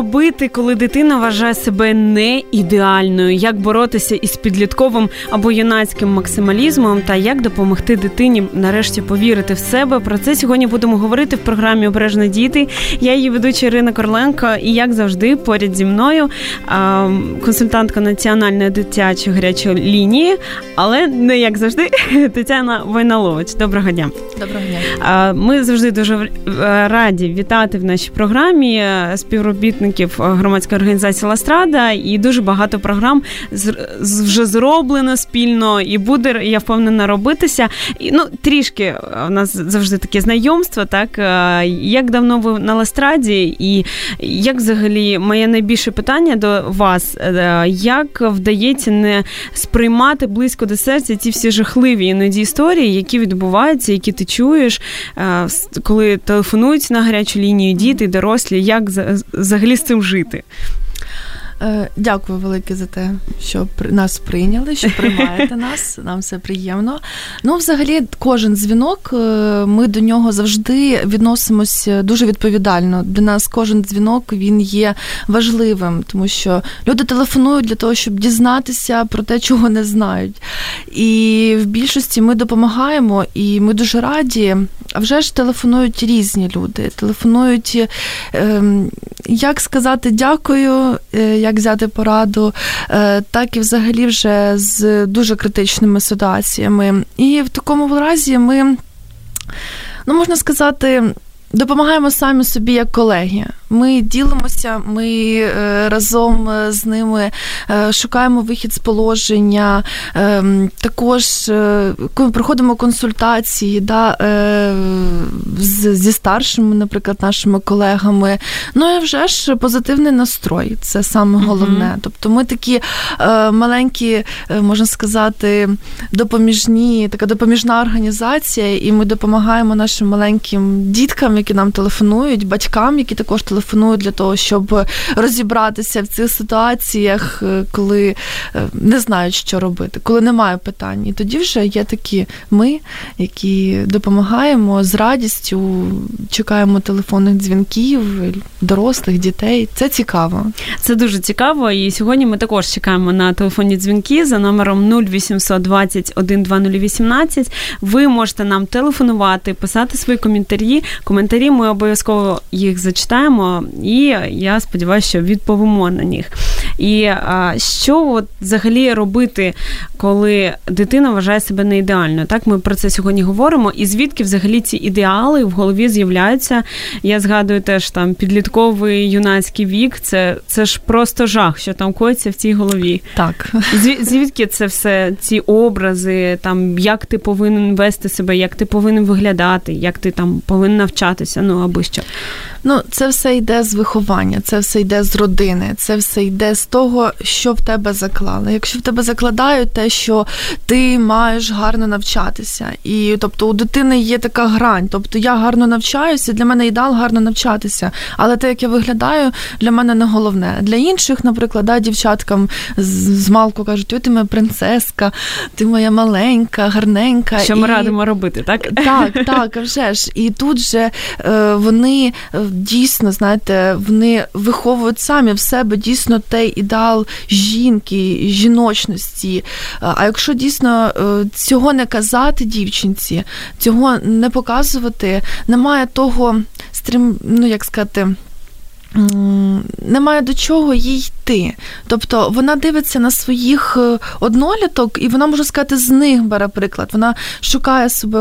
Робити, коли дитина вважає себе не ідеальною? Як боротися із підлітковим або юнацьким максималізмом, та як допомогти дитині нарешті повірити в себе? Про це сьогодні будемо говорити в програмі Обережно діти. Я її ведуча Ірина Корленко, і як завжди, поряд зі мною консультантка національної дитячої гарячої лінії, але не як завжди, Тетяна Войналович. Доброго дня. Доброго дня. Ми завжди дуже раді вітати в нашій програмі співробітників громадської організації Ластрада, і дуже багато програм вже зроблено спільно і буде, я впевнена, робитися. І, Ну, трішки у нас завжди таке знайомство. Так як давно ви на Ластраді, і як взагалі моє найбільше питання до вас, е, як вдається не сприймати близько до серця ці всі жахливі іноді історії, які відбуваються, які ти чуєш, е, коли телефонують на гарячу лінію діти, дорослі, як взагалі з цим жити? Е, дякую велике за те, що нас прийняли, що приймаєте нас. Нам все приємно. Ну, взагалі, кожен дзвінок, е, ми до нього завжди відносимося дуже відповідально. Для нас кожен дзвінок він є важливим, тому що люди телефонують для того, щоб дізнатися про те, чого не знають. І в більшості ми допомагаємо, і ми дуже раді. А вже ж телефонують різні люди. Телефонують, ем, як сказати дякую. Е, як взяти пораду, е, так і взагалі вже з дуже критичними ситуаціями. І в такому разі ми, ну можна сказати, допомагаємо самі собі як колеги. Ми ділимося, ми е, разом е, з ними е, шукаємо вихід з положення. Ем, також проходимо консультації да, зі старшими, наприклад, нашими колегами. Ну і вже ж позитивний настрой. Це саме головне. Mm-hmm. Тобто ми такі маленькі, можна сказати, допоміжні, така допоміжна організація, і ми допомагаємо нашим маленьким діткам, які нам телефонують, батькам, які також телефонують телефонують для того, щоб розібратися в цих ситуаціях, е, коли е, не знають, що робити, коли немає питань. І тоді вже є такі ми, які допомагаємо з радістю, чекаємо телефонних дзвінків, дорослих, дітей. Це цікаво. Це дуже цікаво. І сьогодні ми також чекаємо на телефонні дзвінки за номером 0800 20 12018. Ви можете нам телефонувати, писати свої коментарі. Коментарі ми обов'язково їх зачитаємо і я сподіваюся, що відповімо на них. І а, що от взагалі робити, коли дитина вважає себе не ідеальною? Так, ми про це сьогодні говоримо. І звідки взагалі ці ідеали в голові з'являються? Я згадую теж там підлітковий юнацький вік. Це це ж просто жах, що там коїться в цій голові. Так. Звідки це все, ці образи, там як ти повинен вести себе, як ти повинен виглядати, як ти там повинен навчатися, ну або що. Ну, це все йде з виховання, це все йде з родини, це все йде з того, що в тебе заклали. Якщо в тебе закладають те, що ти маєш гарно навчатися, і тобто у дитини є така грань, тобто я гарно навчаюся, для мене ідеал гарно навчатися. Але те, як я виглядаю, для мене не головне. Для інших, наприклад, да, дівчаткам з, з малку кажуть, ти моя принцеска, ти моя маленька, гарненька. Що ми і... радимо робити, так? Так, так, вже ж. І тут же е, вони е, дійсно, знаєте, вони виховують самі в себе дійсно той ідеал жінки, жіночності. А якщо дійсно е, цього не казати дівчинці, цього не показувати, немає того стрім, ну як сказати немає до чого їй йти. Тобто вона дивиться на своїх е, одноліток, і вона може сказати, з них бере приклад. Вона шукає собі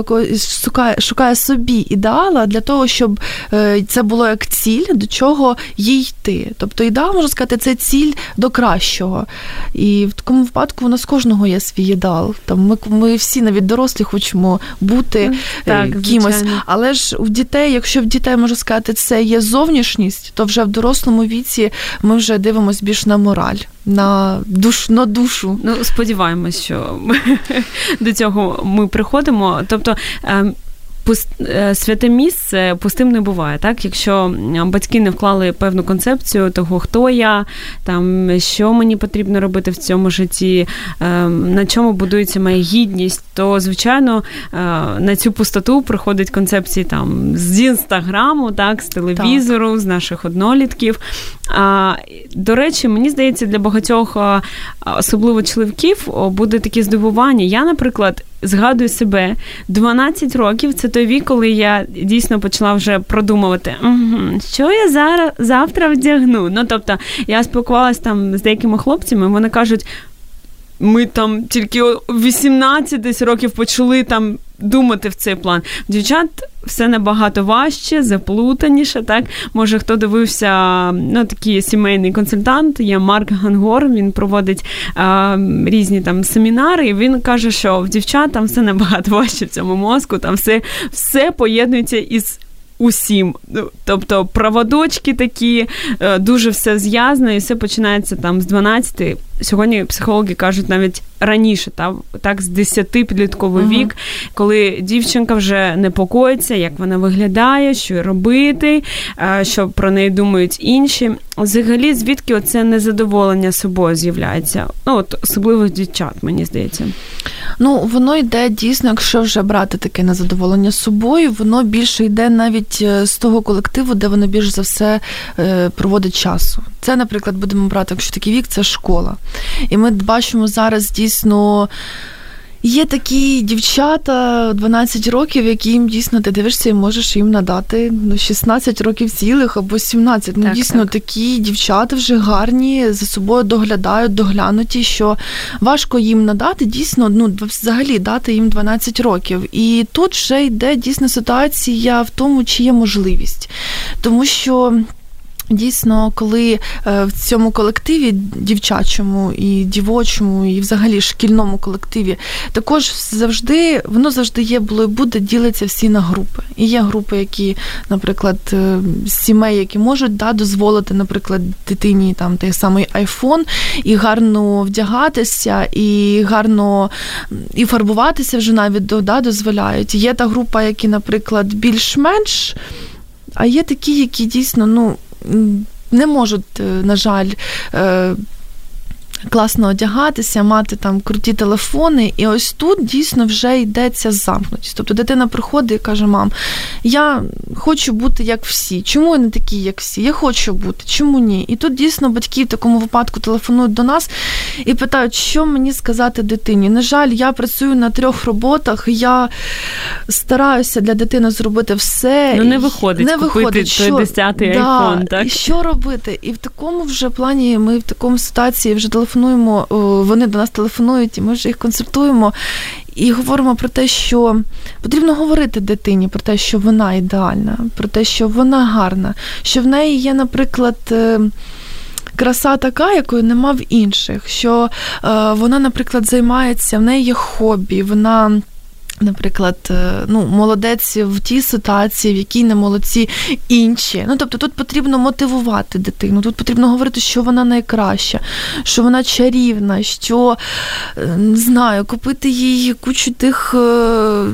шукає, шукає собі ідеала для того, щоб е, це було як ціль, до чого їй йти. Тобто ідеал, можна сказати, це ціль до кращого. І в такому випадку у нас кожного є свій ідеал. Там Ми ми всі навіть дорослі хочемо бути е, так, кимось. Звичайно. Але ж у дітей, якщо в дітей можна сказати, це є зовнішність, то вже в дорослому віці ми вже дивимося більш на мораль, на душ, на душу. Ну, сподіваємось, що ми до цього ми приходимо. Тобто. Ем, святе місце пустим не буває. Так, якщо батьки не вклали певну концепцію того, хто я, там що мені потрібно робити в цьому житті, ем, на чому будується моя гідність, то звичайно е, на цю пустоту приходять концепції там з інстаграму, так, з телевізору, так. з наших однолітків. А, До речі, мені здається, для багатьох, особливо чоловіків, буде таке здивування. Я, наприклад, згадую себе 12 років. Це той вік, коли я дійсно почала вже продумувати, що я зараз завтра вдягну. Ну тобто я спілкувалася там з деякими хлопцями, вони кажуть. Ми там тільки 18 десь років почали там думати в цей план. Дівчат все набагато важче, заплутаніше. Так, може, хто дивився ну, такий сімейний консультант, є Марк Гангор. Він проводить а, різні там семінари, і він каже, що в дівчат там все набагато важче в цьому мозку, там все, все поєднується із усім. Ну, тобто проводочки такі, е, дуже все зв'язано, і все починається там з 12. Сьогодні психологи кажуть навіть раніше, так, так з 10 підлітковий uh-huh. вік, коли дівчинка вже непокоїться, як вона виглядає, що робити, що про неї думають інші. Взагалі, звідки оце незадоволення собою з'являється? Ну, от особливо дівчат, мені здається. Ну, воно йде дійсно, якщо вже брати таке незадоволення собою, воно більше йде навіть е, з того колективу, де воно більш за все е, проводить часу. Це, наприклад, будемо брати, якщо такий вік, це школа. І ми бачимо зараз дійсно. Є такі дівчата 12 років, які їм дійсно ти дивишся і можеш їм надати ну, 16 років цілих або 17. Ну, так, дійсно, так. такі дівчата вже гарні, за собою доглядають, доглянуті, що важко їм надати, дійсно, ну, взагалі дати їм 12 років. І тут вже йде дійсно ситуація в тому, чи є можливість. Тому що. Дійсно, коли е, в цьому колективі дівчачому і дівочому, і взагалі шкільному колективі, також завжди воно завжди є, було і буде ділиться всі на групи. І є групи, які, наприклад, е, сімей, які можуть да, дозволити, наприклад, дитині там той самий айфон, і гарно вдягатися, і гарно і фарбуватися вже навіть да, дозволяють. Є та група, які, наприклад, більш-менш, а є такі, які дійсно, ну не можуть, е, на жаль, е, класно одягатися, мати там круті телефони. І ось тут дійсно вже йдеться замкнутість. Тобто дитина приходить і каже: Мам, я хочу бути як всі. Чому я не такий, як всі? Я хочу бути, чому ні? І тут дійсно батьки в такому випадку телефонують до нас і питають, що мені сказати дитині. На жаль, я працюю на трьох роботах, я стараюся для дитини зробити все. Ну не виходить не купити виходить, що, 10-й да, айфон, так? І що робити? І в такому вже плані ми в такому ситуації вже телефонуємо телефонуємо, вони до нас телефонують, і ми вже їх консультуємо. І говоримо про те, що потрібно говорити дитині про те, що вона ідеальна, про те, що вона гарна, що в неї є, наприклад. Е, краса така, якої нема в інших, що е, вона, наприклад, займається, в неї є хобі, вона Наприклад, е, ну, молодець в тій ситуації, в якій не молодці інші. Ну, тобто тут потрібно мотивувати дитину, тут потрібно говорити, що вона найкраща, що вона чарівна, що е, не знаю, купити їй кучу тих, е,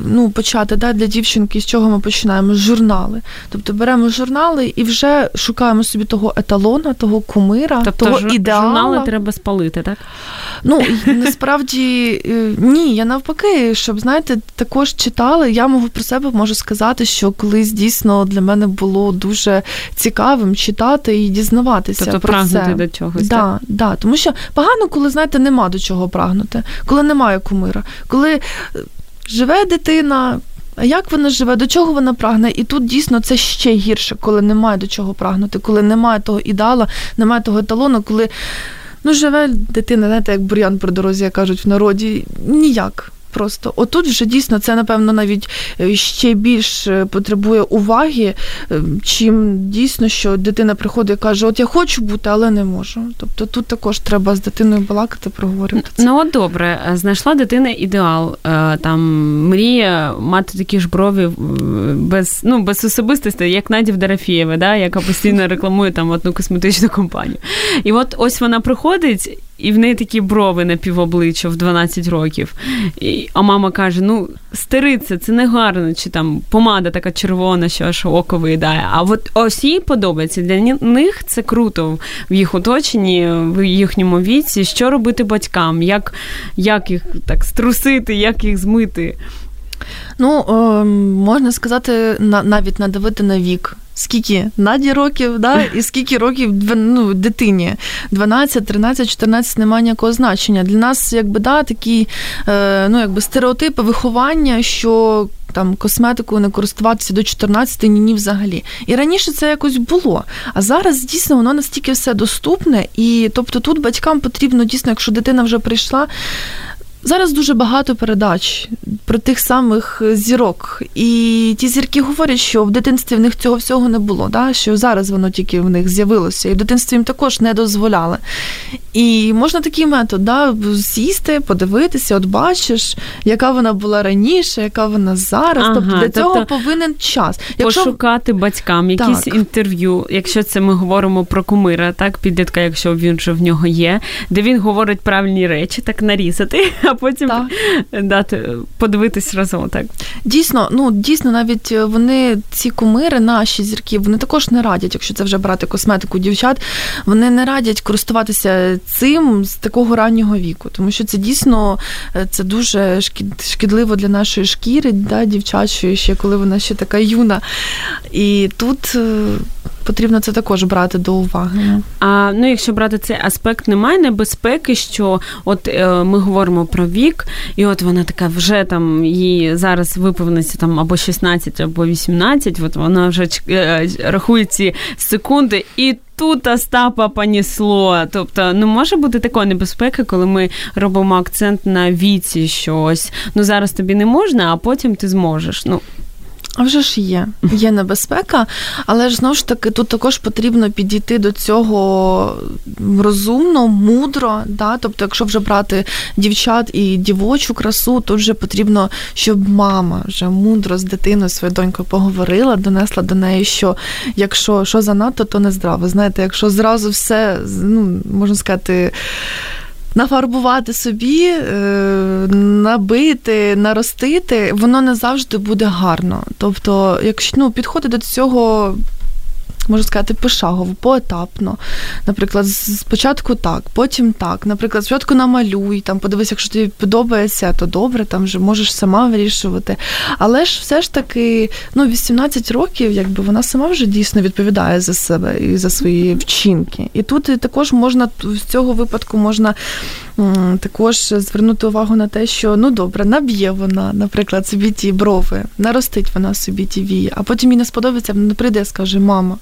ну, почати да, для дівчинки, з чого ми починаємо? Журнали. Тобто беремо журнали і вже шукаємо собі того еталона, того кумира, тобто, того жур- ідеала. Журнали треба спалити, так? Ну, насправді ні, я навпаки, щоб знаєте також читали. Я можу про себе можу сказати, що колись дійсно для мене було дуже цікавим читати і дізнаватися. Тобто про прагнути це. до чогось. Да, так? Да, Тому що погано, коли знаєте, нема до чого прагнути, коли немає кумира, коли е, живе дитина. А як вона живе, до чого вона прагне? І тут дійсно це ще гірше, коли немає до чого прагнути, коли немає того ідеала, немає того еталону, коли ну живе дитина, знаєте, як бур'ян при дорозі, як кажуть в народі, ніяк просто. Отут вже дійсно це, напевно, навіть е, ще більш е, потребує уваги, е, чим дійсно, що дитина приходить і каже, от я хочу бути, але не можу. Тобто тут також треба з дитиною балакати, проговорювати. це. Ну от добре, знайшла дитина ідеал, там мріє мати такі ж брові без ну, без особистості, як Надів Дарафієва, да, яка постійно рекламує там одну косметичну компанію. І от ось вона приходить і в неї такі брови на півобличчя в 12 років. І, А мама каже: ну, стериться, це не гарно, чи там помада така червона, що аж око виїдає. А от ось їй подобається. Для них це круто в їх оточенні, в їхньому віці. Що робити батькам? Як як їх так струсити, як їх змити? Ну, е, можна сказати, на, навіть надавити на вік скільки наді років, да, і скільки років ну, дитині. 12, 13, 14 немає ніякого значення. Для нас, якби да, такі е, ну, якби стереотипи виховання, що. Там косметикою не користуватися до 14 ні, ні взагалі. І раніше це якось було. А зараз дійсно воно настільки все доступне, і тобто тут батькам потрібно дійсно, якщо дитина вже прийшла, Зараз дуже багато передач про тих самих зірок. І ті зірки говорять, що в дитинстві в них цього всього не було, да? що зараз воно тільки в них з'явилося, і в дитинстві їм також не дозволяли. І можна такий метод, да? сісти, подивитися, от бачиш, яка вона була раніше, яка вона зараз. Ага, тобто для цього тобто повинен час. Якщо... Пошукати батькам якісь так. інтерв'ю, якщо це ми говоримо про кумира, так, підлітка, якщо він вже в нього є, де він говорить правильні речі, так нарізати потім дати подивитись разом. Так дійсно, ну дійсно, навіть е, вони ці кумири, наші зірки, вони також не радять, якщо це вже брати косметику дівчат, вони не радять користуватися цим з такого раннього віку, тому що це дійсно е, це дуже шкідливо для нашої шкіри, да, дівчачої, ще коли вона ще така юна. І тут. Е, потрібно це також брати до уваги. А ну, якщо брати цей аспект, немає небезпеки, що от е, ми говоримо про вік, і от вона така вже там їй зараз виповниться там або 16, або 18, от вона вже е, рахує ці секунди і. Тут Остапа понісло. Тобто, ну може бути така небезпека, коли ми робимо акцент на віці, що ось ну зараз тобі не можна, а потім ти зможеш. Ну а вже ж є, є небезпека, але ж знову ж таки тут також потрібно підійти до цього розумно, мудро. Да? Тобто, якщо вже брати дівчат і дівочу красу, то вже потрібно, щоб мама вже мудро з дитиною своєю донькою поговорила, донесла до неї, що якщо що занадто, то не здраво. Знаєте, якщо зразу все, ну можна сказати нафарбувати собі, е, набити, наростити, воно не завжди буде гарно. Тобто, якщо ну, підходить до цього можу сказати, пошагово, поетапно. Наприклад, спочатку так, потім так. Наприклад, спочатку намалюй, там подивись, якщо тобі подобається, то добре, там вже можеш сама вирішувати. Але ж все ж таки, ну, 18 років, якби вона сама вже дійсно відповідає за себе і за свої вчинки. І тут також можна з цього випадку можна також звернути увагу на те, що ну добре, наб'є вона, наприклад, собі ті брови, наростить вона собі ті вії, а потім їй не сподобається, вона прийде і скаже, мама.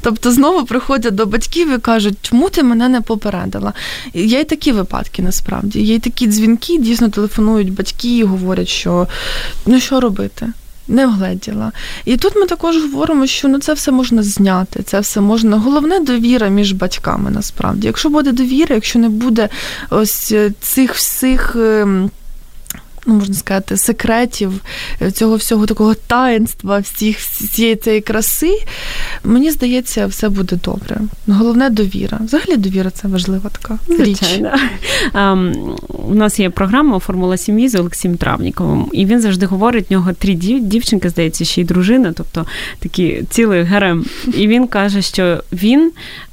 Тобто знову приходять до батьків і кажуть, чому ти мене не попередила? Є й такі випадки насправді. Є й такі дзвінки, дійсно телефонують батьки і говорять, що ну що робити? Не вгледіла. І тут ми також говоримо, що ну це все можна зняти, це все можна. Головне довіра між батьками насправді. Якщо буде довіра, якщо не буде ось цих всіх. Ну, можна сказати, секретів е, цього всього такого таїнства, всіх всієї цієї краси, мені здається, все буде добре. Головне довіра. Взагалі довіра це важлива така річ. Um, у нас є програма Формула сім'ї з Олексієм Травніковим, і він завжди говорить, в нього три дівчинки, здається, ще й дружина, тобто такий цілий гарем. І він каже, що він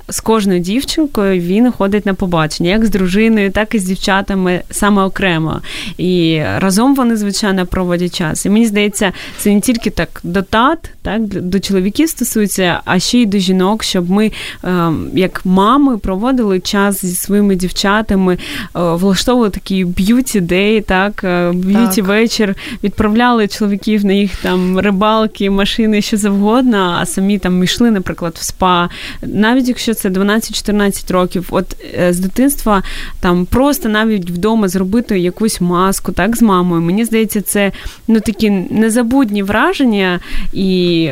з кожною дівчинкою він ходить на побачення, як з дружиною, так і з дівчатами саме окремо. І разом вони, звичайно, проводять час. І мені здається, це не тільки так до тат, так до чоловіків стосується, а ще й до жінок, щоб ми, ем, як мами, проводили час зі своїми дівчатами, е, влаштовували такий beauty day, так, е, beauty вечір, відправляли чоловіків на їх там рибалки, машини, що завгодно, а самі там йшли, наприклад, в спа. Навіть якщо це 12-14 років. От е, з дитинства там просто навіть вдома зробити якусь маску, так, з мамою. Мені здається, це ну такі незабутні враження і.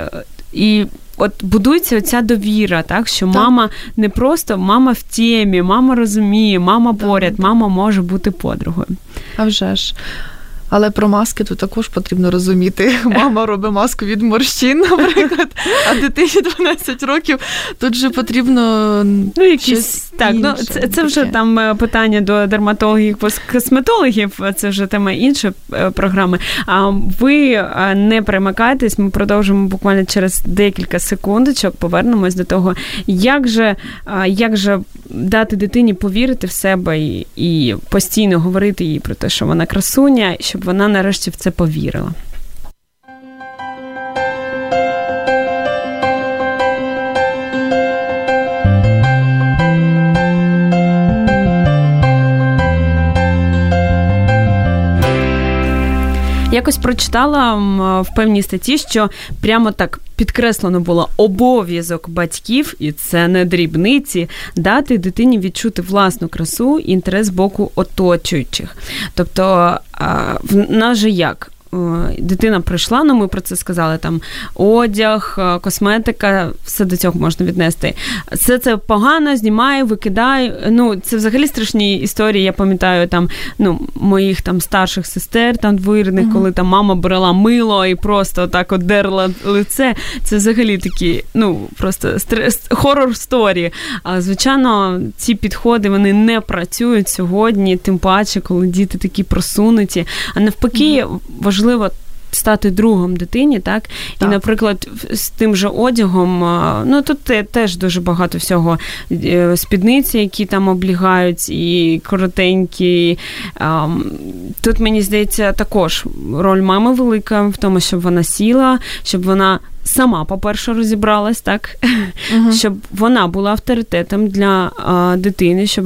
і От будується оця довіра, так що так. мама не просто мама в темі, мама розуміє, мама поряд, мама може бути подругою. А вже ж. Але про маски тут також потрібно розуміти. Мама робить маску від морщин, наприклад, а дитині 12 років тут же потрібно ну, якісь щось так. Інше, ну це це вже там е, питання до дерматологів, косметологів. Це вже тема іншої е, програми. А ви е, не перемикайтесь, ми продовжимо буквально через декілька секундочок. Повернемось до того, як же як же дати дитині повірити в себе і, і постійно говорити їй про те, що вона красуня, щоб вона нарешті в це повірила. Якось прочитала в певній статті, що прямо так підкреслено було обов'язок батьків, і це не дрібниці, дати дитині відчути власну красу і інтерес з боку оточуючих. Тобто, в нас же як? Е, дитина прийшла, ну ми про це сказали. Там одяг, е, косметика, все до цього можна віднести. Все це погано, знімаю, викидаю. Ну, це взагалі страшні історії. Я пам'ятаю там ну, моїх там старших сестер, там двоюрідних, uh коли там мама брала мило і просто так от дерла лице. Це взагалі такі, ну просто стрес, хорор сторі. А звичайно, ці підходи вони не працюють сьогодні, тим паче, коли діти такі просунуті. А навпаки, uh важливо. Стати другом дитині, так? так і, наприклад, з тим же одягом, ну тут теж дуже багато всього е, спідниці, які там облігають, і коротенькі. Тут мені здається, також роль мами велика в тому, щоб вона сіла, щоб вона сама, по-перше, розібралась, так, uh щоб вона була авторитетом для а, дитини, щоб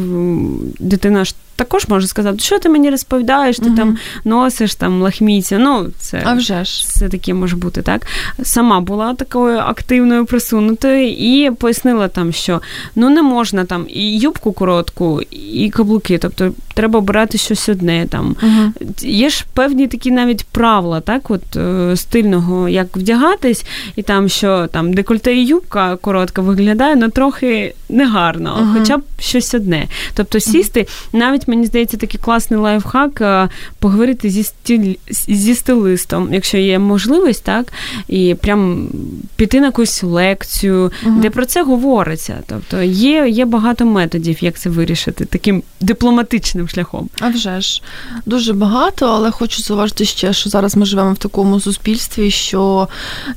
дитина ж також може сказати, що ти мені розповідаєш, ти uh там носиш там лахміття. Ну, це а вже ж. це таке може бути, так. Сама була такою активною, присунутою і пояснила там, що ну не можна там і юбку коротку, і каблуки. Тобто треба обирати щось одне. Там. uh Є ж певні такі навіть правила, так, от е, стильного, як вдягатись і там, що там декольте і юбка коротка виглядає, ну трохи негарно, uh-huh. хоча б щось одне. Тобто сісти, uh-huh. навіть мені здається, такий класний лайфхак е, поговорити зі стіль зі стилистом, якщо є можливість, так, і прям піти на якусь лекцію, uh-huh. де про це говориться. Тобто є, є багато методів, як це вирішити таким дипломатичним шляхом. А вже ж дуже багато, але хочу зауважити ще, що зараз ми живемо в такому суспільстві, що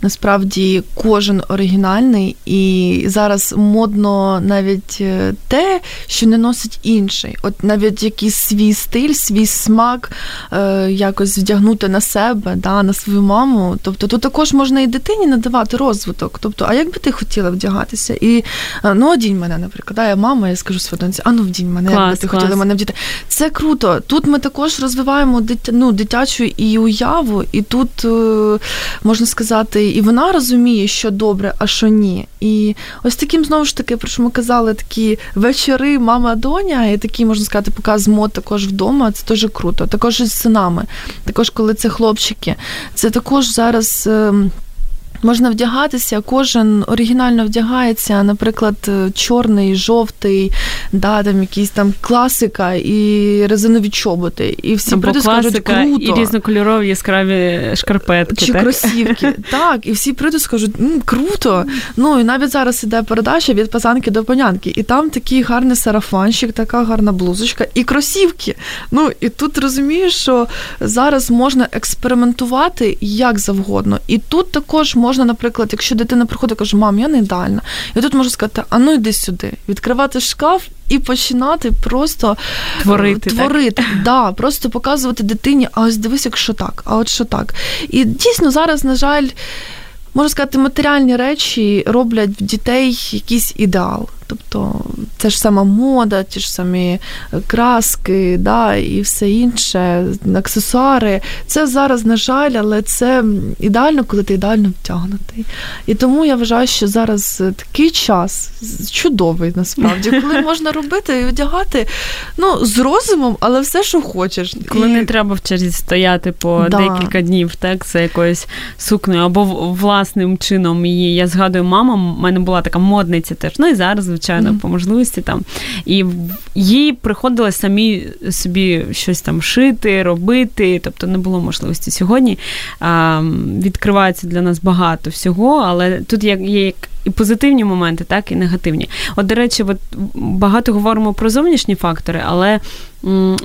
насправді насправді кожен оригінальний, і зараз модно навіть е, те, що не носить інший. От навіть якийсь свій стиль, свій смак е, якось вдягнути на себе, да, на свою маму. Тобто тут також можна і дитині надавати розвиток. Тобто, а як би ти хотіла вдягатися? І е, ну, одінь мене, наприклад, да, я мама, я скажу своїй доньці, а ну вдінь мене, клас, як би ти клас. хотіла мене вдіти. Це круто. Тут ми також розвиваємо дитя, ну, дитячу і уяву, і тут е, можна сказати, і вона розуміє, що добре, а що ні. І ось таким знову ж таки, про що ми казали, такі вечори, мама, доня, і такий, можна сказати, показ мод також вдома. Це дуже круто. Також із синами, також коли це хлопчики. Це також зараз. Можна вдягатися, кожен оригінально вдягається, наприклад, е, чорний, жовтий, да, там якісь там класика і резинові чоботи. І всі прийдуть скажуть, круто. І різнокольорові яскраві шкарпетки. Чи так? кросівки. Так, і всі прийдуть скажуть, М, круто. Ну і навіть зараз іде передача від пазанки до панянки. І там такий гарний сарафанчик, така гарна блузочка, і кросівки. Ну і тут розумієш, що зараз можна експериментувати як завгодно. І тут також можна можна, наприклад, якщо дитина приходить і каже, мам, я не ідеальна. І тут можу сказати, а ну йди сюди, відкривати шкаф і починати просто е, творити. творити. Так? Да, Просто показувати дитині, а ось дивись, якщо так, а от що так. І дійсно зараз, на жаль, можна сказати, матеріальні речі роблять в дітей якийсь ідеал. Тобто це ж сама мода, ті ж самі краски, да, і все інше, аксесуари. Це зараз, на жаль, але це ідеально, коли ти ідеально втягнутий. І тому я вважаю, що зараз такий час чудовий, насправді, коли можна робити і одягати ну, з розумом, але все, що хочеш. Коли і... не треба в черзі стояти по да. декілька днів, так, це якоюсь сукнею або власним чином її. Я згадую, мама в мене була така модниця теж. Ну і зараз звичайно, mm-hmm. по можливості там. І їй приходилось самі собі щось там шити, робити. Тобто не було можливості сьогодні. А, Відкривається для нас багато всього, але тут є, є і позитивні моменти, так і негативні. От, до речі, от багато говоримо про зовнішні фактори, але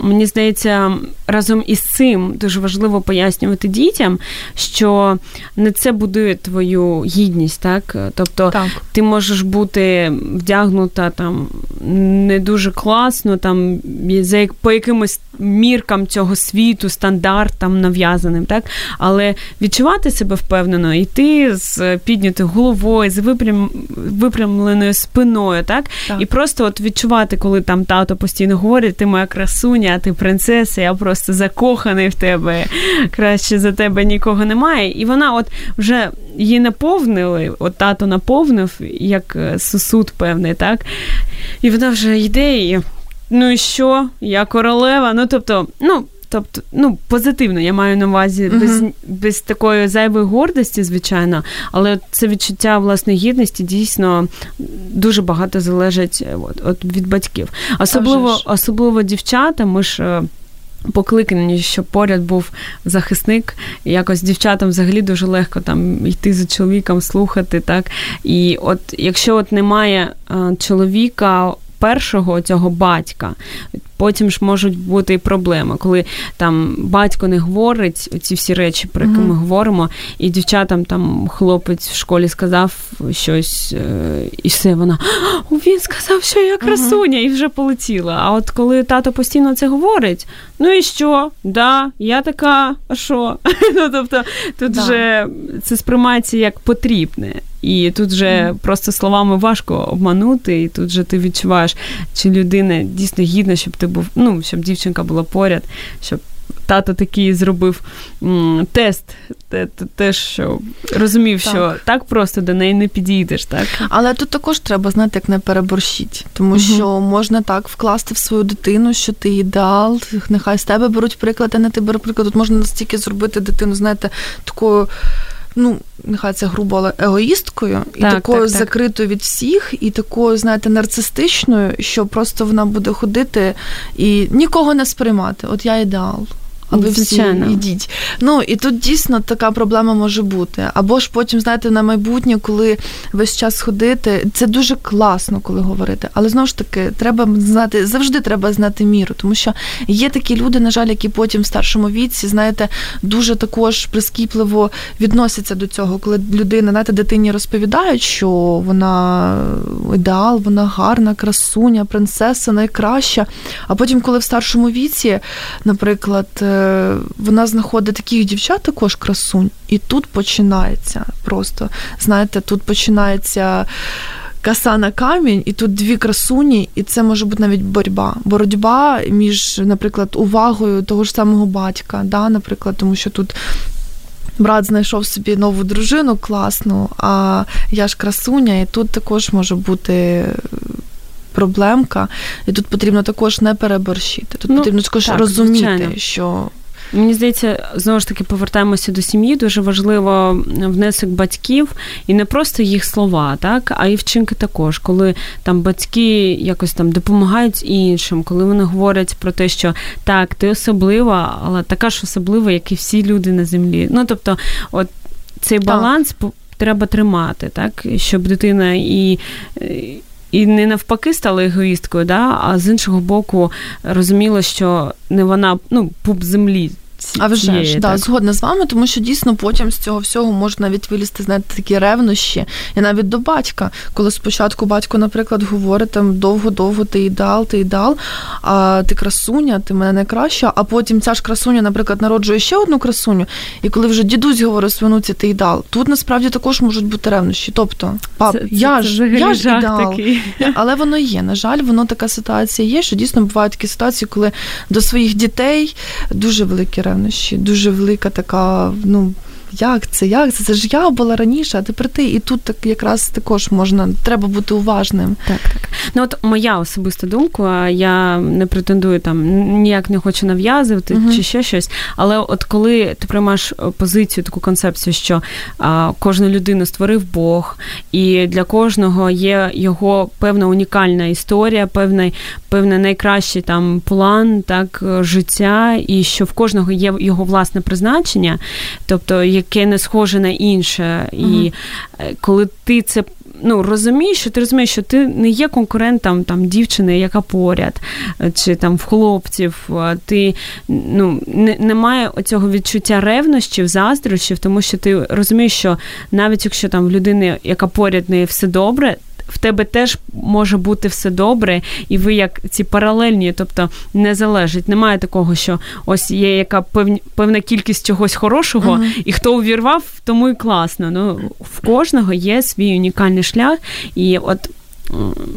мені здається, разом із цим дуже важливо пояснювати дітям, що не це будує твою гідність, так? Тобто так. ти можеш бути вдягнута там не дуже класно, там за по якимось міркам цього світу, стандартам нав'язаним, так? Але відчувати себе впевнено, йти з піднятою головою, з випрям... випрямленою спиною, так? так? І просто от відчувати, коли там тато постійно говорить, ти моя красуня, ти принцеса, я просто закоханий в тебе. Краще за тебе нікого немає. І вона от вже її наповнили, от тато наповнив, як е, сосуд певний, так? І вона вже йде і. Ну і що? Я королева. Ну, тобто, ну. Тобто, ну, позитивно, я маю на увазі uh-huh. без без такої зайвої гордості, звичайно, але це відчуття власної гідності дійсно дуже багато залежить е, от, от від батьків. Особливо, особливо дівчата, ми ж. Е, покликані, щоб поряд був захисник, якось дівчатам взагалі дуже легко там йти за чоловіком, слухати, так. І от якщо от немає е, чоловіка першого цього батька, потім ж можуть бути і проблеми, коли там батько не говорить ці всі речі, про які ми говоримо, і дівчатам там хлопець в школі сказав щось, е, і все вона він сказав, що я красуня, і вже полетіла. А от коли тато постійно це говорить, ну і що? Да, я така, а що? Ну тобто тут да. вже це сприймається як потрібне. І тут же mm. просто словами важко обманути, і тут же ти відчуваєш, чи людина дійсно гідна, щоб ти був, ну, щоб дівчинка була поряд, щоб тато такий зробив м, тест, те, те, те, що розумів, так. що так просто до неї не підійдеш. так? Але тут також треба знати, як не переборщить, тому угу. що можна так вкласти в свою дитину, що ти ідеал, нехай з тебе беруть приклад, а не ти беруть приклад. Тут можна настільки зробити дитину, знаєте, такою ну, нехай це грубо, але егоїсткою, і так, такою так, закритою від всіх, і такою, знаєте, нарцистичною, що просто вона буде ходити і нікого не сприймати. От я ідеал а ви всі йдіть. Ну і тут дійсно така проблема може бути. Або ж потім, знаєте, на майбутнє, коли весь час ходити, це дуже класно, коли говорити. Але знову ж таки, треба знати, завжди треба знати міру, тому що є такі люди, на жаль, які потім в старшому віці, знаєте, дуже також прискіпливо відносяться до цього, коли людина, знаєте, дитині розповідають, що вона ідеал, вона гарна, красуня, принцеса, найкраща. А потім, коли в старшому віці, наприклад, е, вона знаходить таких дівчат, також красунь, і тут починається просто. Знаєте, тут починається. Каса на камінь, і тут дві красуні, і це може бути навіть боротьба. Боротьба між, наприклад, увагою того ж самого батька, да, наприклад, тому що тут брат знайшов собі нову дружину класну, а я ж красуня, і тут також може бути проблемка, і тут потрібно також не переборщити. Тут ну, потрібно також так, розуміти, звичайно. що. Мені здається, знову ж таки повертаємося до сім'ї. Дуже важливо внесок батьків і не просто їх слова, так, а і вчинки також, коли там батьки якось там допомагають іншим, коли вони говорять про те, що так, ти особлива, але така ж особлива, як і всі люди на землі. Ну тобто, от цей баланс так. треба тримати, так, щоб дитина і і не навпаки стала егоїсткою, да, а з іншого боку розуміла, що не вона ну, пуп землі. А вже ж, да, згодна з вами, тому що дійсно потім з цього всього можна навіть вилізти, знаєте, такі ревнощі, і навіть до батька. Коли спочатку батько, наприклад, говорить там довго-довго ти ідеал, ти ідеал, а ти красуня, ти мене найкраща, а потім ця ж красуня, наприклад, народжує ще одну красуню, і коли вже дідусь говорить свинуці, ти ідеал, тут насправді також можуть бути ревнощі. Тобто, пап, це, я ж я ж ідеал. Такий. Але воно є. На жаль, воно така ситуація є, що дійсно бувають такі ситуації, коли до своїх дітей дуже великі ревнощі, дуже велика така, ну. Як це, як це? Це ж я була раніше, а тепер ти. І тут так якраз також можна, треба бути уважним. Так, так. Ну от моя особиста думка, я не претендую там, ніяк не хочу нав'язувати uh чи ще щось. Але от коли ти приймаєш позицію, таку концепцію, що а, кожну людину створив Бог, і для кожного є його певна унікальна історія, певний, певний найкращий там план так, життя, і що в кожного є його власне призначення, тобто яке не схоже на інше. Uh-huh. І е, коли ти це ну, розумієш, що ти розумієш, що ти не є конкурентом там дівчини, яка поряд, чи там в хлопців, ти ну, не, немає оцього відчуття ревнощів, заздрощів, тому що ти розумієш, що навіть якщо там в людини, яка поряд не все добре, в тебе теж може бути все добре, і ви як ці паралельні, тобто не залежить. Немає такого, що ось є яка певні, певна кількість чогось хорошого, uh-huh. і хто увірвав, тому і класно. Ну, В кожного є свій унікальний шлях. І от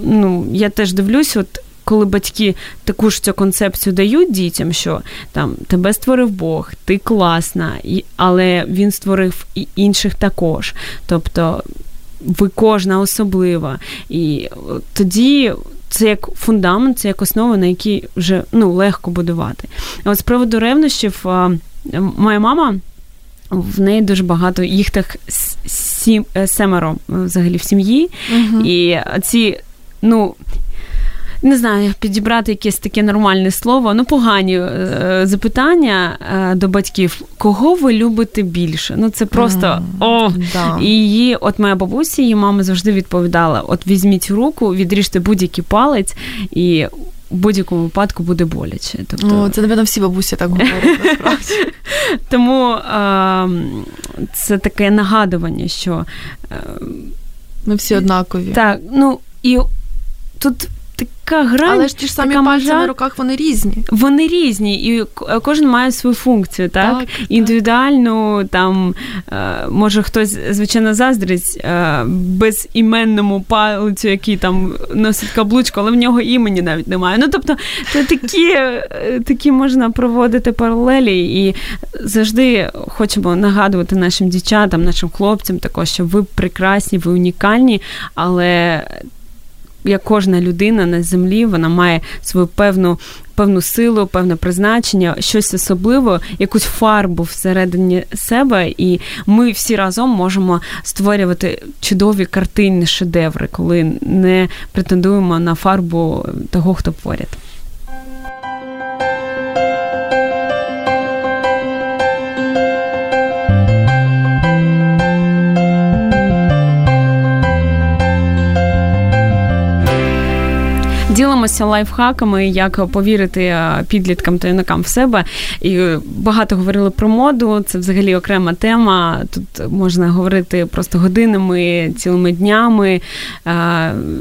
ну, я теж дивлюсь, от. Коли батьки таку ж цю концепцію дають дітям, що там тебе створив Бог, ти класна, але він створив і інших також. Тобто ви кожна особлива. І тоді. Це як фундамент, це як основа, на якій вже ну, легко будувати. А от з приводу ревнощів, моя мама, в неї дуже багато, їх так сім, е, семеро взагалі в сім'ї. Угу. І ці, ну, не знаю, підібрати якесь таке нормальне слово. Ну, погані е, запитання е, до батьків, кого ви любите більше? Ну, це просто mm, о! Да. І її, от моя бабуся, її мама завжди відповідала: от візьміть руку, відріжте будь-який палець і. В будь-якому випадку буде боляче. Тобто... О, це, напевно, всі бабусі так говорять, насправді. Тому е, це таке нагадування, що е, ми всі однакові. Так, ну і тут така грань. Але ж ті ж самі пальці на руках вони різні. Вони різні, і кожен має свою функцію, так? так Індивідуальну, там е, може хтось, звичайно, заздрить е, безіменному палицю, який там носить каблучку, але в нього імені навіть немає. Ну тобто, це такі, е, такі можна проводити паралелі, і завжди хочемо нагадувати нашим дівчатам, нашим хлопцям, також, що ви прекрасні, ви унікальні, але як кожна людина на землі, вона має свою певну певну силу, певне призначення, щось особливе, якусь фарбу всередині себе, і ми всі разом можемо створювати чудові картинні шедеври, коли не претендуємо на фарбу того, хто поряд. Ділимося лайфхаками, як повірити е, підліткам та юнакам в себе. І багато говорили про моду. Це взагалі окрема тема. Тут можна говорити просто годинами, цілими днями. Е,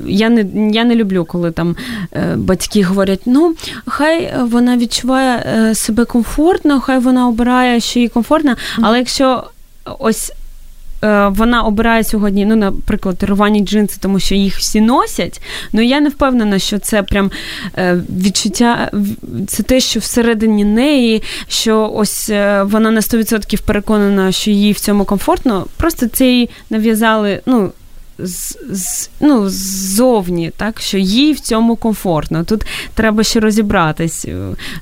я не я не люблю, коли там е, батьки говорять: ну, хай вона відчуває себе комфортно, хай вона обирає, що їй комфортно, але якщо ось вона обирає сьогодні, ну, наприклад, рвані джинси, тому що їх всі носять. Ну я не впевнена, що це прям е, відчуття, це те, що всередині неї, що ось е, вона на 100% переконана, що їй в цьому комфортно. Просто це їй нав'язали, ну з, з, ну, ззовні, так, що їй в цьому комфортно. Тут треба ще розібратись. Е,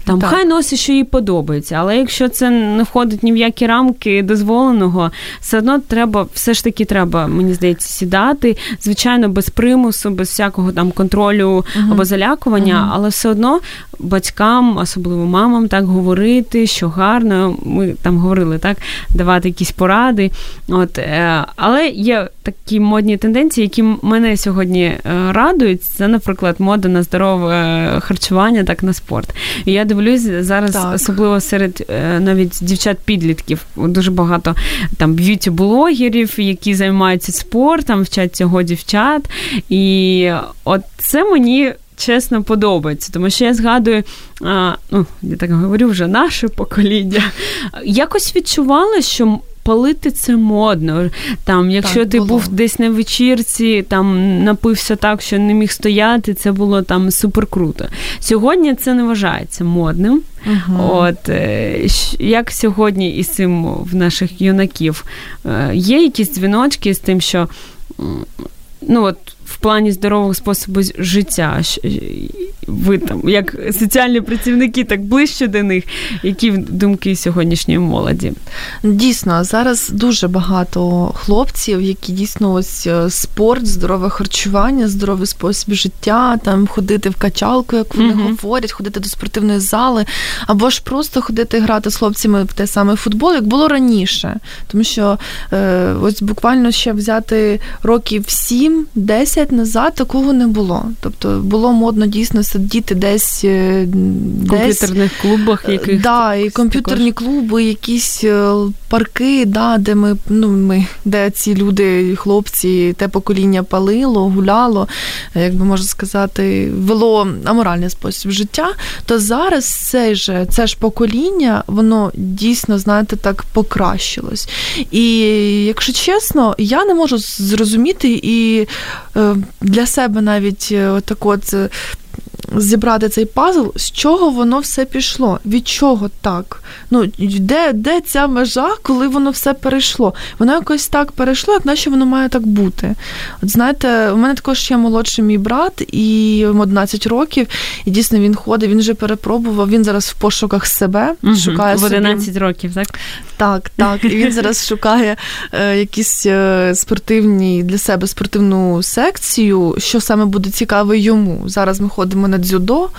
там так. Хай носить, що їй подобається, але якщо це не входить ні в які рамки дозволеного, все одно треба, все ж таки треба, мені здається, сідати. Звичайно, без примусу, без всякого там контролю uh або залякування, uh але все одно батькам, особливо мамам, так говорити, що гарно. Ми там говорили, так, давати якісь поради. От, е, Але є такі модні тенденції, які мене сьогодні е, радують. Це, наприклад, мода на здорове харчування, так на спорт. І я дивлюсь зараз, так. особливо серед е, навіть дівчат-підлітків, дуже багато там б'юті-блогерів, які займаються спортом, вчать цього дівчат. І от це мені чесно подобається, тому що я згадую, а, ну я так говорю, вже наше покоління. Якось відчувала, що палити це модно. Там, Якщо так, ти було. був десь на вечірці, там напився так, що не міг стояти, це було там супер круто. Сьогодні це не вважається модним. Угу. От е, Як сьогодні із цим в наших юнаків е, є якісь дзвіночки з тим, що ну от в плані здорового способу життя. Ви там, як соціальні працівники, так ближче до них. Які думки сьогоднішньої молоді? Дійсно, зараз дуже багато хлопців, які дійсно ось е, спорт, здорове харчування, здоровий спосіб життя, там ходити в качалку, як вони uh говорять, ходити до спортивної зали, або ж просто ходити грати з хлопцями в те саме футбол, як було раніше. Тому що е, ось буквально ще взяти років 7-10 10 назад такого не було. Тобто було модно дійсно сидіти десь е, в комп'ютерних клубах, е, яких да, і комп'ютерні також. клуби, якісь е, парки, да, де ми ну ми, де ці люди, хлопці, те покоління палило, гуляло, як би можна сказати, вело аморальний спосіб життя. То зараз це ж це ж покоління, воно дійсно, знаєте, так покращилось. І якщо чесно, я не можу зрозуміти і для себе навіть е, так от е, зібрати цей пазл, з чого воно все пішло, від чого так? Ну, Де де ця межа, коли воно все перейшло? Воно якось так перейшло, як наче воно має так бути. От знаєте, у мене також є молодший мій брат, і йому 11 років, і дійсно він ходить, він вже перепробував, він зараз в пошуках себе, угу, шукає в 11 собі... років, так? Так, так. І він зараз шукає е, якісь е, спортивні для себе спортивну секцію, що саме буде цікаво йому. Зараз ми ходимо на дзюдо,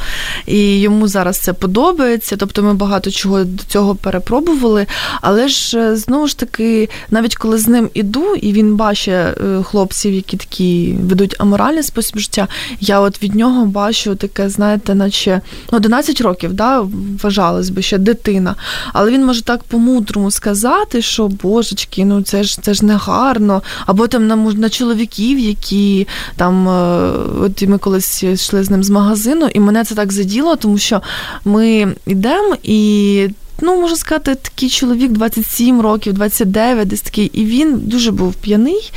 і йому зараз це подобається. Тобто ми багато чого до цього перепробували. Але ж е, знову ж таки, навіть коли з ним іду, і він бачить е, хлопців, які такі ведуть аморальний спосіб життя, я от від нього бачу таке, знаєте, наче ну, 11 років, да, вважалось би ще дитина. Але він може так по-мудрому сказати, що божечки, ну це ж це ж не гарно. Або там на на чоловіків, які там, е, от ми колись йшли з ним з магазину магазину, і мене це так заділо, тому що ми йдемо і. Ну, можна сказати, такий чоловік 27 років, 29, десь такий, і він дуже був п'яний.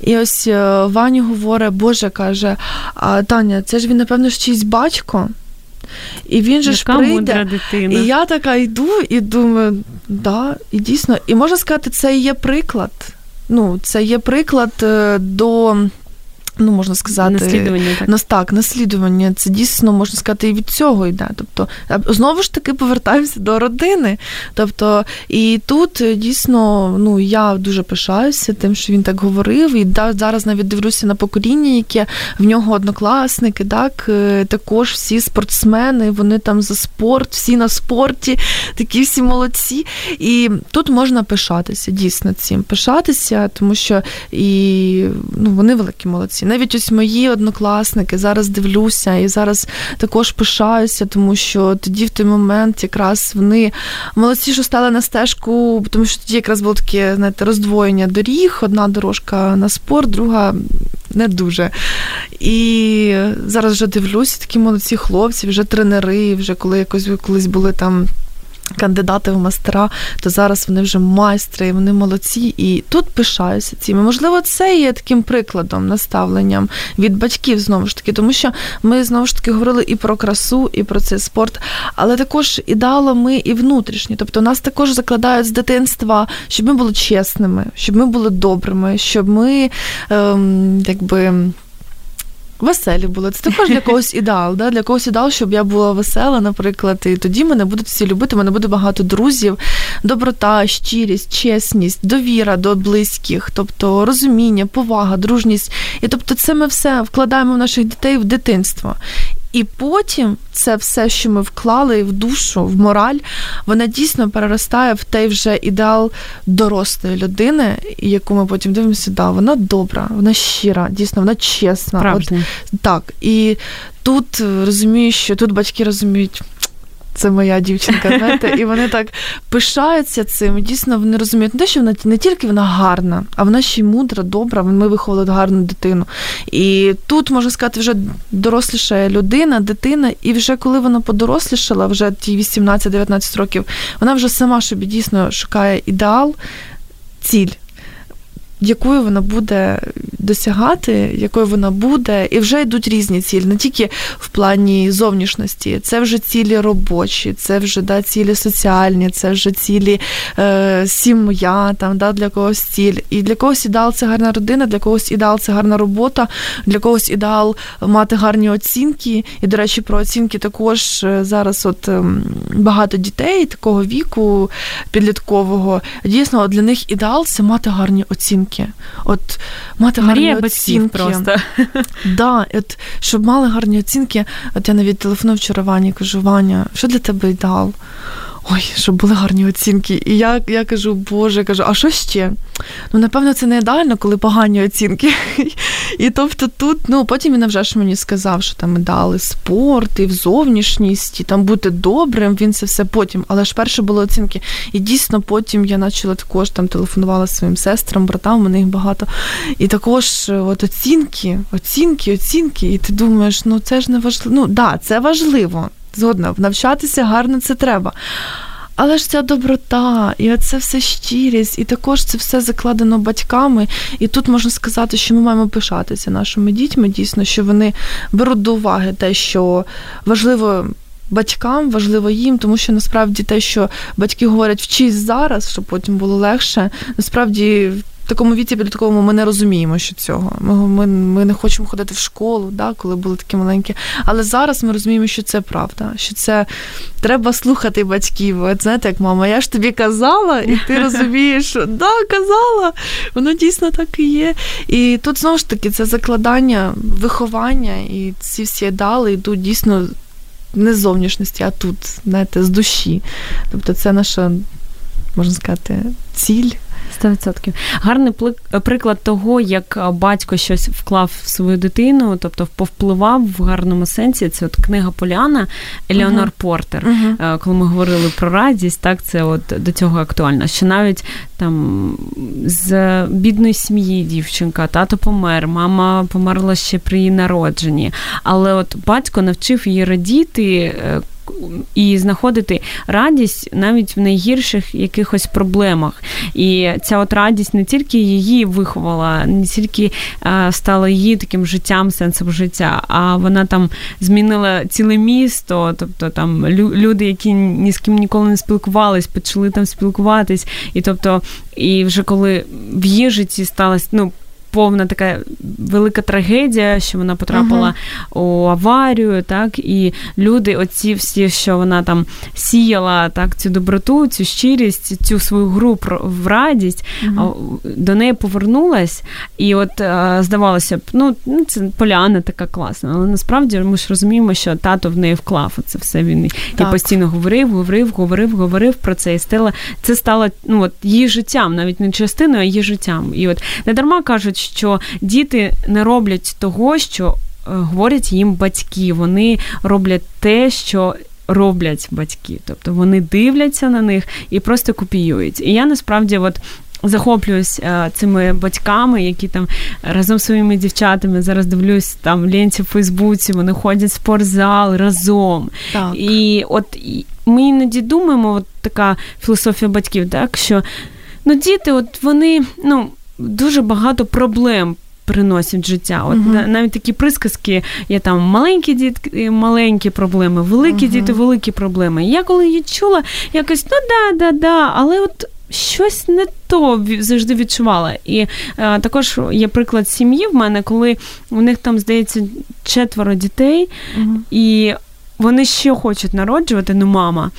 І ось е, Ваня говорить, Боже, каже, Таня, це ж він, напевно, чийсь батько. І він же Яка ж прийде. дитина. І я така йду і думаю, да, і дійсно, і можна сказати, це є приклад. Ну, це є приклад е, до ну можна сказати, наслідування так. Нас, так, наслідування. Це дійсно можна сказати і від цього йде. Тобто, знову ж таки повертаємося до родини. Тобто, і тут е, дійсно ну я дуже пишаюся тим, що він так говорив. І да, зараз навіть дивлюся на покоління, яке в нього однокласники, так е, також всі спортсмени, вони там за спорт, всі на спорті, такі всі молодці. І тут можна пишатися, дійсно цим пишатися, тому що і ну вони великі молодці навіть ось мої однокласники зараз дивлюся і зараз також пишаюся, тому що тоді в той момент якраз вони молодці, що стали на стежку, тому що тоді якраз було таке знаєте, роздвоєння доріг. Одна дорожка на спорт, друга не дуже. І зараз вже дивлюся, такі молодці хлопці, вже тренери, вже коли якось колись були там кандидати в мастера, то зараз вони вже майстри, вони молодці. І тут пишаюся цим. Можливо, це є таким прикладом, наставленням від батьків знову ж таки, тому що ми знову ж таки говорили і про красу, і про цей спорт, але також ідеалами і внутрішні. Тобто нас також закладають з дитинства, щоб ми були чесними, щоб ми були добрими, щоб ми ем, якби веселі були. Це також для когось ідеал. Да? Для когось ідеал, щоб я була весела, наприклад, і тоді мене будуть всі любити, мене буде багато друзів, доброта, щирість, чесність, довіра до близьких, тобто розуміння, повага, дружність. І тобто, це ми все вкладаємо в наших дітей в дитинство. І потім це все, що ми вклали в душу, в мораль, вона дійсно переростає в той вже ідеал дорослої людини, яку ми потім дивимося, да, вона добра, вона щира, дійсно, вона чесна. От, Так. І тут розумію, що тут батьки розуміють це моя дівчинка, знаєте, і вони так пишаються цим. Дійсно, вони розуміють, не те, що вона не тільки вона гарна, а вона ще й мудра, добра. Ми виховали гарну дитину. І тут можна сказати, вже доросліша людина, дитина, і вже коли вона подорослішала, вже ті 18-19 років, вона вже сама собі дійсно шукає ідеал ціль якою вона буде досягати, якою вона буде, і вже йдуть різні цілі, не тільки в плані зовнішності, це вже цілі робочі, це вже да, цілі соціальні, це вже цілі е, сім'я, там да, для когось ціль. І для когось ідеал це гарна родина, для когось ідеал це гарна робота, для когось ідеал мати гарні оцінки. І, до речі, про оцінки також е, зараз от ем, багато дітей такого віку підліткового. Дійсно, для них ідеал це мати гарні оцінки. От мати Марія гарні оцінки. просто. Да, от, Щоб мали гарні оцінки. От я навіть телефонував вчора Вані, кажу, Ваня, що для тебе ідеал? Ой, щоб були гарні оцінки. І я я кажу, Боже, кажу, а що ще? Ну, напевно, це не ідеально, коли погані оцінки. І тобто тут, ну, потім він вже ж мені сказав, що там дали спорт, і в зовнішність, і там бути добрим, він це все потім. Але ж перше були оцінки. І дійсно потім я почала також там телефонувала своїм сестрам, братам, у них багато. І також от оцінки, оцінки, оцінки. І ти думаєш, ну це ж не важливо. Ну, да, це важливо. Згодна, навчатися гарно це треба. Але ж ця доброта, і це все щирість, і також це все закладено батьками. І тут можна сказати, що ми маємо пишатися нашими дітьми, дійсно, що вони беруть до уваги те, що важливо. Батькам важливо їм, тому що насправді те, що батьки говорять вчись зараз, щоб потім було легше, насправді такому віці підлітковому ми не розуміємо, що цього. Ми ми, ми не хочемо ходити в школу, да, коли були такі маленькі. Але зараз ми розуміємо, що це правда, що це треба слухати батьків. От знаєте, як мама, я ж тобі казала, і ти розумієш, що да, казала, воно дійсно так і є. І тут знову ж таки це закладання, виховання, і ці всі ідеали йдуть дійсно. Не з зовнішності, а тут, знаєте, з душі. Тобто це наша, можна сказати, ціль, 100%. Гарний приклад того, як батько щось вклав в свою дитину, тобто повпливав в гарному сенсі. Це от книга Поляна Елеонор uh-huh. Портер. Uh-huh. Коли ми говорили про радість, так це от до цього актуально. Що навіть там з бідної сім'ї дівчинка, тато помер, мама померла ще при її народженні. Але от батько навчив її радіти. Е, і знаходити радість навіть в найгірших якихось проблемах. І ця от радість не тільки її виховала, не тільки стала її таким життям, сенсом життя, а вона там змінила ціле місто, тобто там люди, які ні з ким ніколи не спілкувались, почали там спілкуватись. І тобто, і вже коли в її житті ну повна така велика трагедія, що вона потрапила uh-huh. у аварію, так, і люди, оці всі, що вона там сіяла так, цю доброту, цю щирість, цю свою гру в радість, uh-huh. до неї повернулась, і от здавалося б, ну, ну це поляна така класна, але насправді ми ж розуміємо, що тато в неї вклав це все. Він так. і постійно говорив, говорив, говорив, говорив про це. І стала це стало ну, от, її життям, навіть не частиною, а її життям. І от не дарма кажуть, що діти не роблять того, що е, говорять їм батьки. Вони роблять те, що. Роблять батьки, тобто вони дивляться на них і просто копіюють. І я насправді от захоплююсь е, цими батьками, які там разом з своїми дівчатами зараз дивлюсь там в ленті в Фейсбуці, вони ходять в спортзал разом. Так. І от ми іноді думаємо, от така філософія батьків, так що ну діти, от вони ну дуже багато проблем. Приносять життя. От uh-huh. навіть такі присказки є там маленькі дітки, маленькі проблеми, великі uh-huh. діти, великі проблеми. Я коли її чула, якось ну да, да, да, але от щось не то завжди відчувала. І е, також є приклад сім'ї в мене, коли у них там здається четверо дітей, uh-huh. і вони ще хочуть народжувати, ну мама.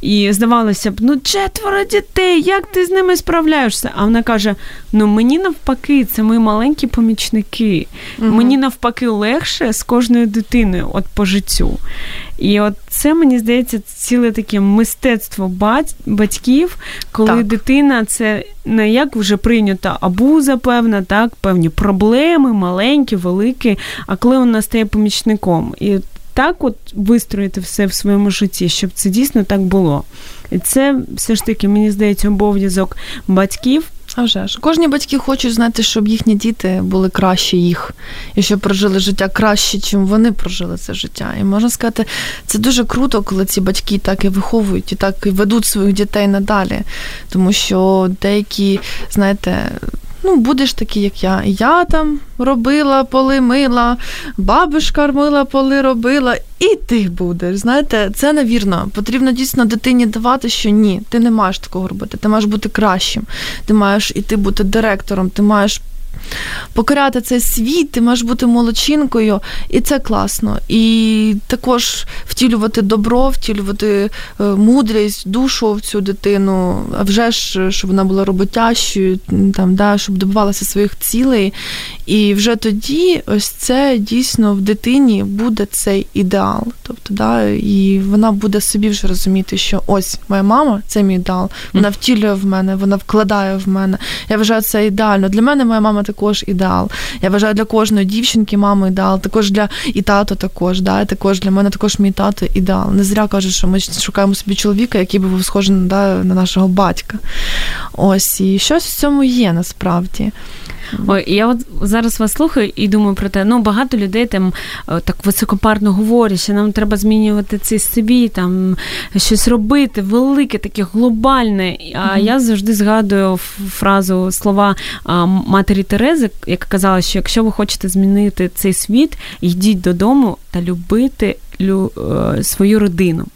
І здавалося б, ну четверо дітей, як ти з ними справляєшся? А вона каже: ну мені навпаки, це мої маленькі помічники. Угу. Мені навпаки легше з кожною дитиною, от по життю. І от це мені здається ціле таке мистецтво бать, батьків, коли так. дитина це не як вже прийнята абуза, певна, так, певні проблеми, маленькі, великі, а коли вона стає помічником. І так от вистроїти все в своєму житті, щоб це дійсно так було. І це все ж таки, мені здається, обов'язок батьків А вже ж кожні батьки хочуть знати, щоб їхні діти були краще їх, і щоб прожили життя краще, чим вони прожили це життя. І можна сказати, це дуже круто, коли ці батьки так і виховують, і так і ведуть своїх дітей надалі. Тому що деякі, знаєте, ну, будеш такий, як я. Я там робила, поли мила, бабушка мила, поли робила, і ти будеш. Знаєте, це невірно. Потрібно дійсно дитині давати, що ні, ти не маєш такого робити. Ти маєш бути кращим, ти маєш іти бути директором, ти маєш покоряти цей світ, ти маєш бути молодчинкою, і це класно. І також втілювати добро, втілювати е, мудрість, душу в цю дитину, а вже ж, щоб вона була роботящою, там, да, щоб добивалася своїх цілей. І вже тоді ось це дійсно в дитині буде цей ідеал. Тобто, да, і вона буде собі вже розуміти, що ось моя мама це мій ідеал, вона втілює в мене, вона вкладає в мене. Я вважаю це ідеально. Для мене моя мама також ідеал. Я вважаю для кожної дівчинки мама ідеал, також для і тато також. Да, також для мене також мій тато ідеал. Не зря кажуть, що ми шукаємо собі чоловіка, який би був схожий да, на нашого батька. Ось і щось в цьому є насправді. Ой, я от зараз вас слухаю і думаю про те, ну багато людей там е, так високопарно говорять, що нам треба змінювати цей собі, там щось робити, велике, таке глобальне. А mm-hmm. я завжди згадую фразу слова матері Терези, яка казала, що якщо ви хочете змінити цей світ, йдіть додому та любити лю, е, свою родину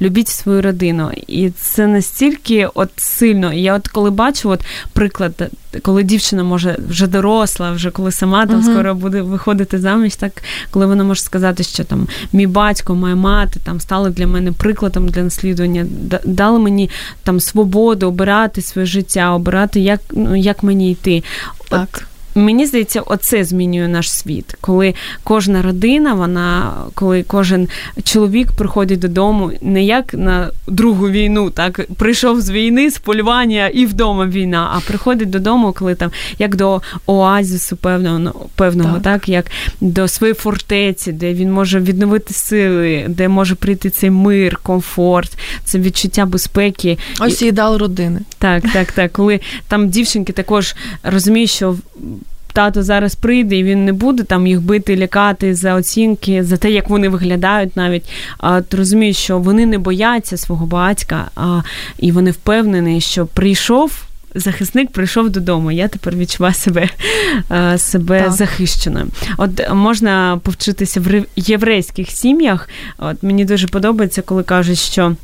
любіть свою родину. І це настільки от сильно. І я от коли бачу, от приклад, коли дівчина може вже доросла, вже коли сама там uh-huh. скоро буде виходити заміж, так коли вона може сказати, що там мій батько, моя мати там стали для мене прикладом для наслідування, дали мені там свободу обирати своє життя, обирати, як ну, як мені йти. Так. Мені здається, оце змінює наш світ, коли кожна родина, вона коли кожен чоловік приходить додому, не як на другу війну, так прийшов з війни, з полювання і вдома війна, а приходить додому, коли там як до оазісу певного певного, так. так як до своєї фортеці, де він може відновити сили, де може прийти цей мир, комфорт, це відчуття безпеки. Ось і ідеал родини. Так, так, так. Коли там дівчинки також розуміють, що тато зараз прийде, і він не буде там їх бити, лякати за оцінки, за те, як вони виглядають навіть. А ти розумієш, що вони не бояться свого батька, а і вони впевнені, що прийшов. Захисник прийшов додому. Я тепер відчуваю себе себе захищеною. От можна повчитися в єврейських сім'ях. От мені дуже подобається, коли кажуть, що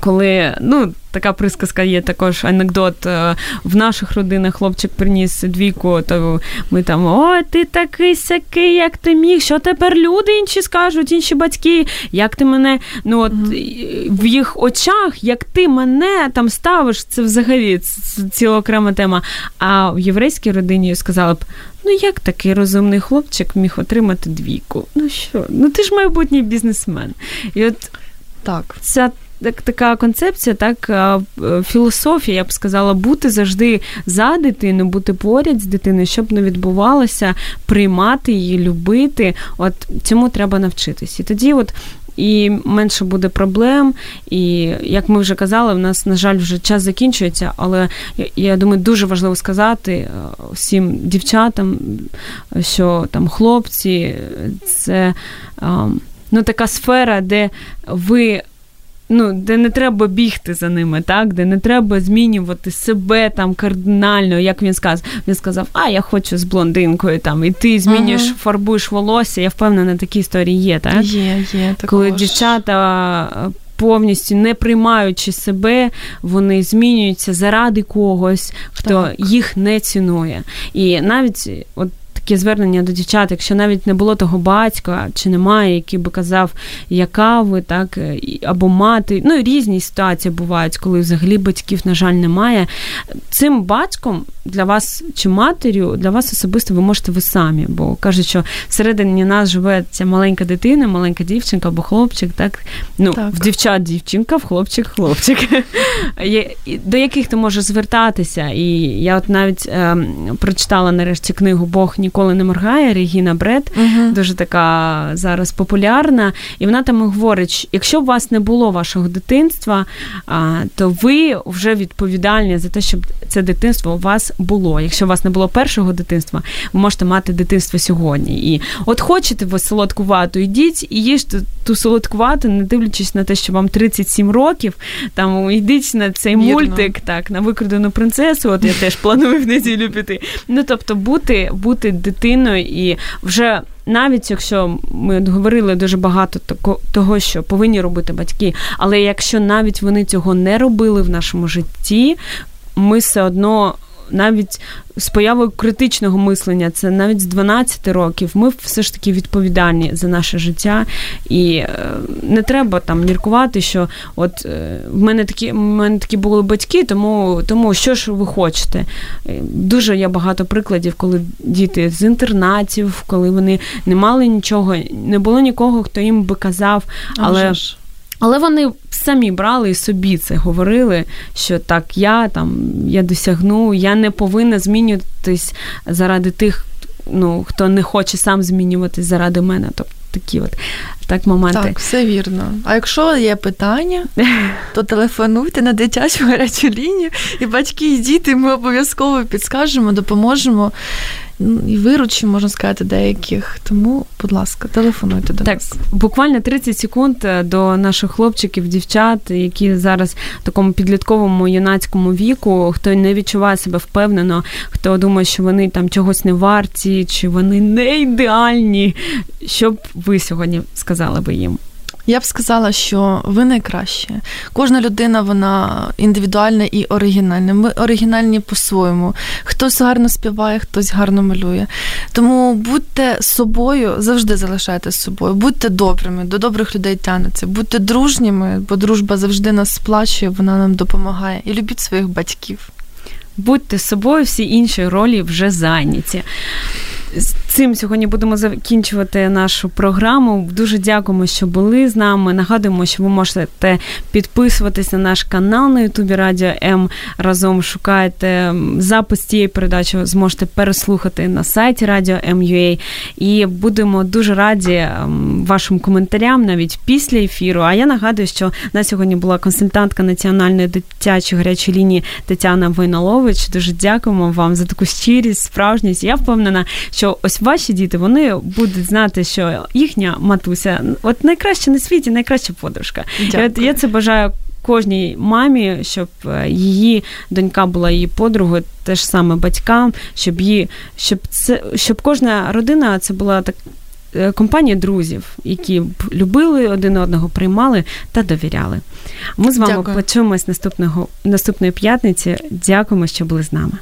коли ну така присказка є також анекдот. Е, в наших родинах хлопчик приніс двійку, то ми там о, ти такий сякий, як ти міг. Що тепер люди інші скажуть, інші батьки, як ти мене, ну от mm-hmm. в їх очах, як ти мене там ставиш, це взагалі ціла окрема тема. А в єврейській родині сказали б. Ну, як такий розумний хлопчик міг отримати двійку? Ну що? Ну ти ж майбутній бізнесмен. І от так. ця так, така концепція, так е, філософія, я б сказала, бути завжди за дитину, бути поряд з дитиною, щоб не відбувалося, приймати її, любити. От цьому треба навчитись. І тоді, от. І менше буде проблем, і як ми вже казали, в нас, на жаль, вже час закінчується, але я думаю, дуже важливо сказати е, всім дівчатам, що там хлопці це ну, така сфера, де ви ну, де не треба бігти за ними, так, де не треба змінювати себе там кардинально, як він сказав. Він сказав, а я хочу з блондинкою там, і ти змінюєш, ага. фарбуєш волосся. Я впевнена, такі історії є, так? Є, є. Також. Коли дівчата. Повністю не приймаючи себе, вони змінюються заради когось, хто так. їх не цінує. І навіть от таке звернення до дівчат, якщо навіть не було того батька чи немає, який би казав, яка ви, так, або мати. Ну, різні ситуації бувають, коли взагалі батьків, на жаль, немає. Цим батьком для вас чи матір'ю, для вас особисто ви можете ви самі, бо кажуть, що всередині нас живе ця маленька дитина, маленька дівчинка або хлопчик, так? Ну, так. в дівчат дівчинка, в хлопчик хлопчик, до яких ти можеш звертатися. І я от навіть е, прочитала нарешті книгу Бог ніколи ніколи не моргає. Регіна Бред, uh дуже така зараз популярна. І вона там говорить: якщо у вас не було вашого дитинства, то ви вже відповідальні за те, щоб це дитинство у вас було. Якщо у вас не було першого дитинства, ви можете мати дитинство сьогодні. І от хочете ви солодкувату, йдіть і їжте ту солодкувату, не дивлячись на те, що вам 37 років. Там йдіть на цей Вірно. мультик, так, на викрадену принцесу. От я теж планую в неділю піти. Ну тобто, бути, бути дитиною і вже. Навіть якщо ми говорили дуже багато того, що повинні робити батьки, але якщо навіть вони цього не робили в нашому житті, ми все одно навіть з появою критичного мислення, це навіть з 12 років, ми все ж таки відповідальні за наше життя, і е, не треба там міркувати, що от е, в мене такі в мене такі були батьки, тому тому що ж ви хочете. Е, дуже є багато прикладів, коли діти з інтернатів, коли вони не мали нічого, не було нікого, хто їм би казав, але. Але вони самі брали і собі це говорили, що так, я там я досягну, я не повинна змінюватись заради тих, ну хто не хоче сам змінюватись заради мене. Тобто такі от так моменти. Так, все вірно. А якщо є питання, то телефонуйте на дитячу гарячу лінію, і батьки і діти ми обов'язково підскажемо, допоможемо. Ну, і виручі, можна сказати, деяких. Тому, будь ласка, телефонуйте до так, нас. Буквально 30 секунд е, до наших хлопчиків, дівчат, які зараз в такому підлітковому юнацькому віку, хто не відчуває себе впевнено, хто думає, що вони там чогось не варті, чи вони не ідеальні. Що б ви сьогодні сказали би їм? Я б сказала, що ви найкраще. Кожна людина вона індивідуальна і оригінальна. Ми оригінальні по-своєму. Хтось гарно співає, хтось гарно малює. Тому будьте собою, завжди залишайте собою, будьте добрими, до добрих людей тянуться, будьте дружніми, бо дружба завжди нас сплачує, вона нам допомагає. І любіть своїх батьків. Будьте собою, всі інші ролі вже зайняті. З цим сьогодні будемо закінчувати нашу програму. Дуже дякуємо, що були з нами. Нагадуємо, що ви можете підписуватись на наш канал на Ютубі Радіо М. Разом шукайте запис цієї передачі, зможете переслухати на сайті Радіо М.Ю.А. І будемо дуже раді вашим коментарям навіть після ефіру. А я нагадую, що на сьогодні була консультантка національної дитячої гарячої лінії Тетяна Войналович. Дуже дякуємо вам за таку щирість, справжність. Я впевнена, що ось ваші діти вони будуть знати, що їхня матуся от найкраща на світі, найкраща подружка. І от я це бажаю. Кожній мамі, щоб е, її донька була її подругою, теж саме батькам, щоб її, щоб це, щоб кожна родина це була так. Е, компанія друзів, які б любили один одного, приймали та довіряли. Ми з вами Дякую. почуємось наступного наступної п'ятниці. Дякуємо, що були з нами.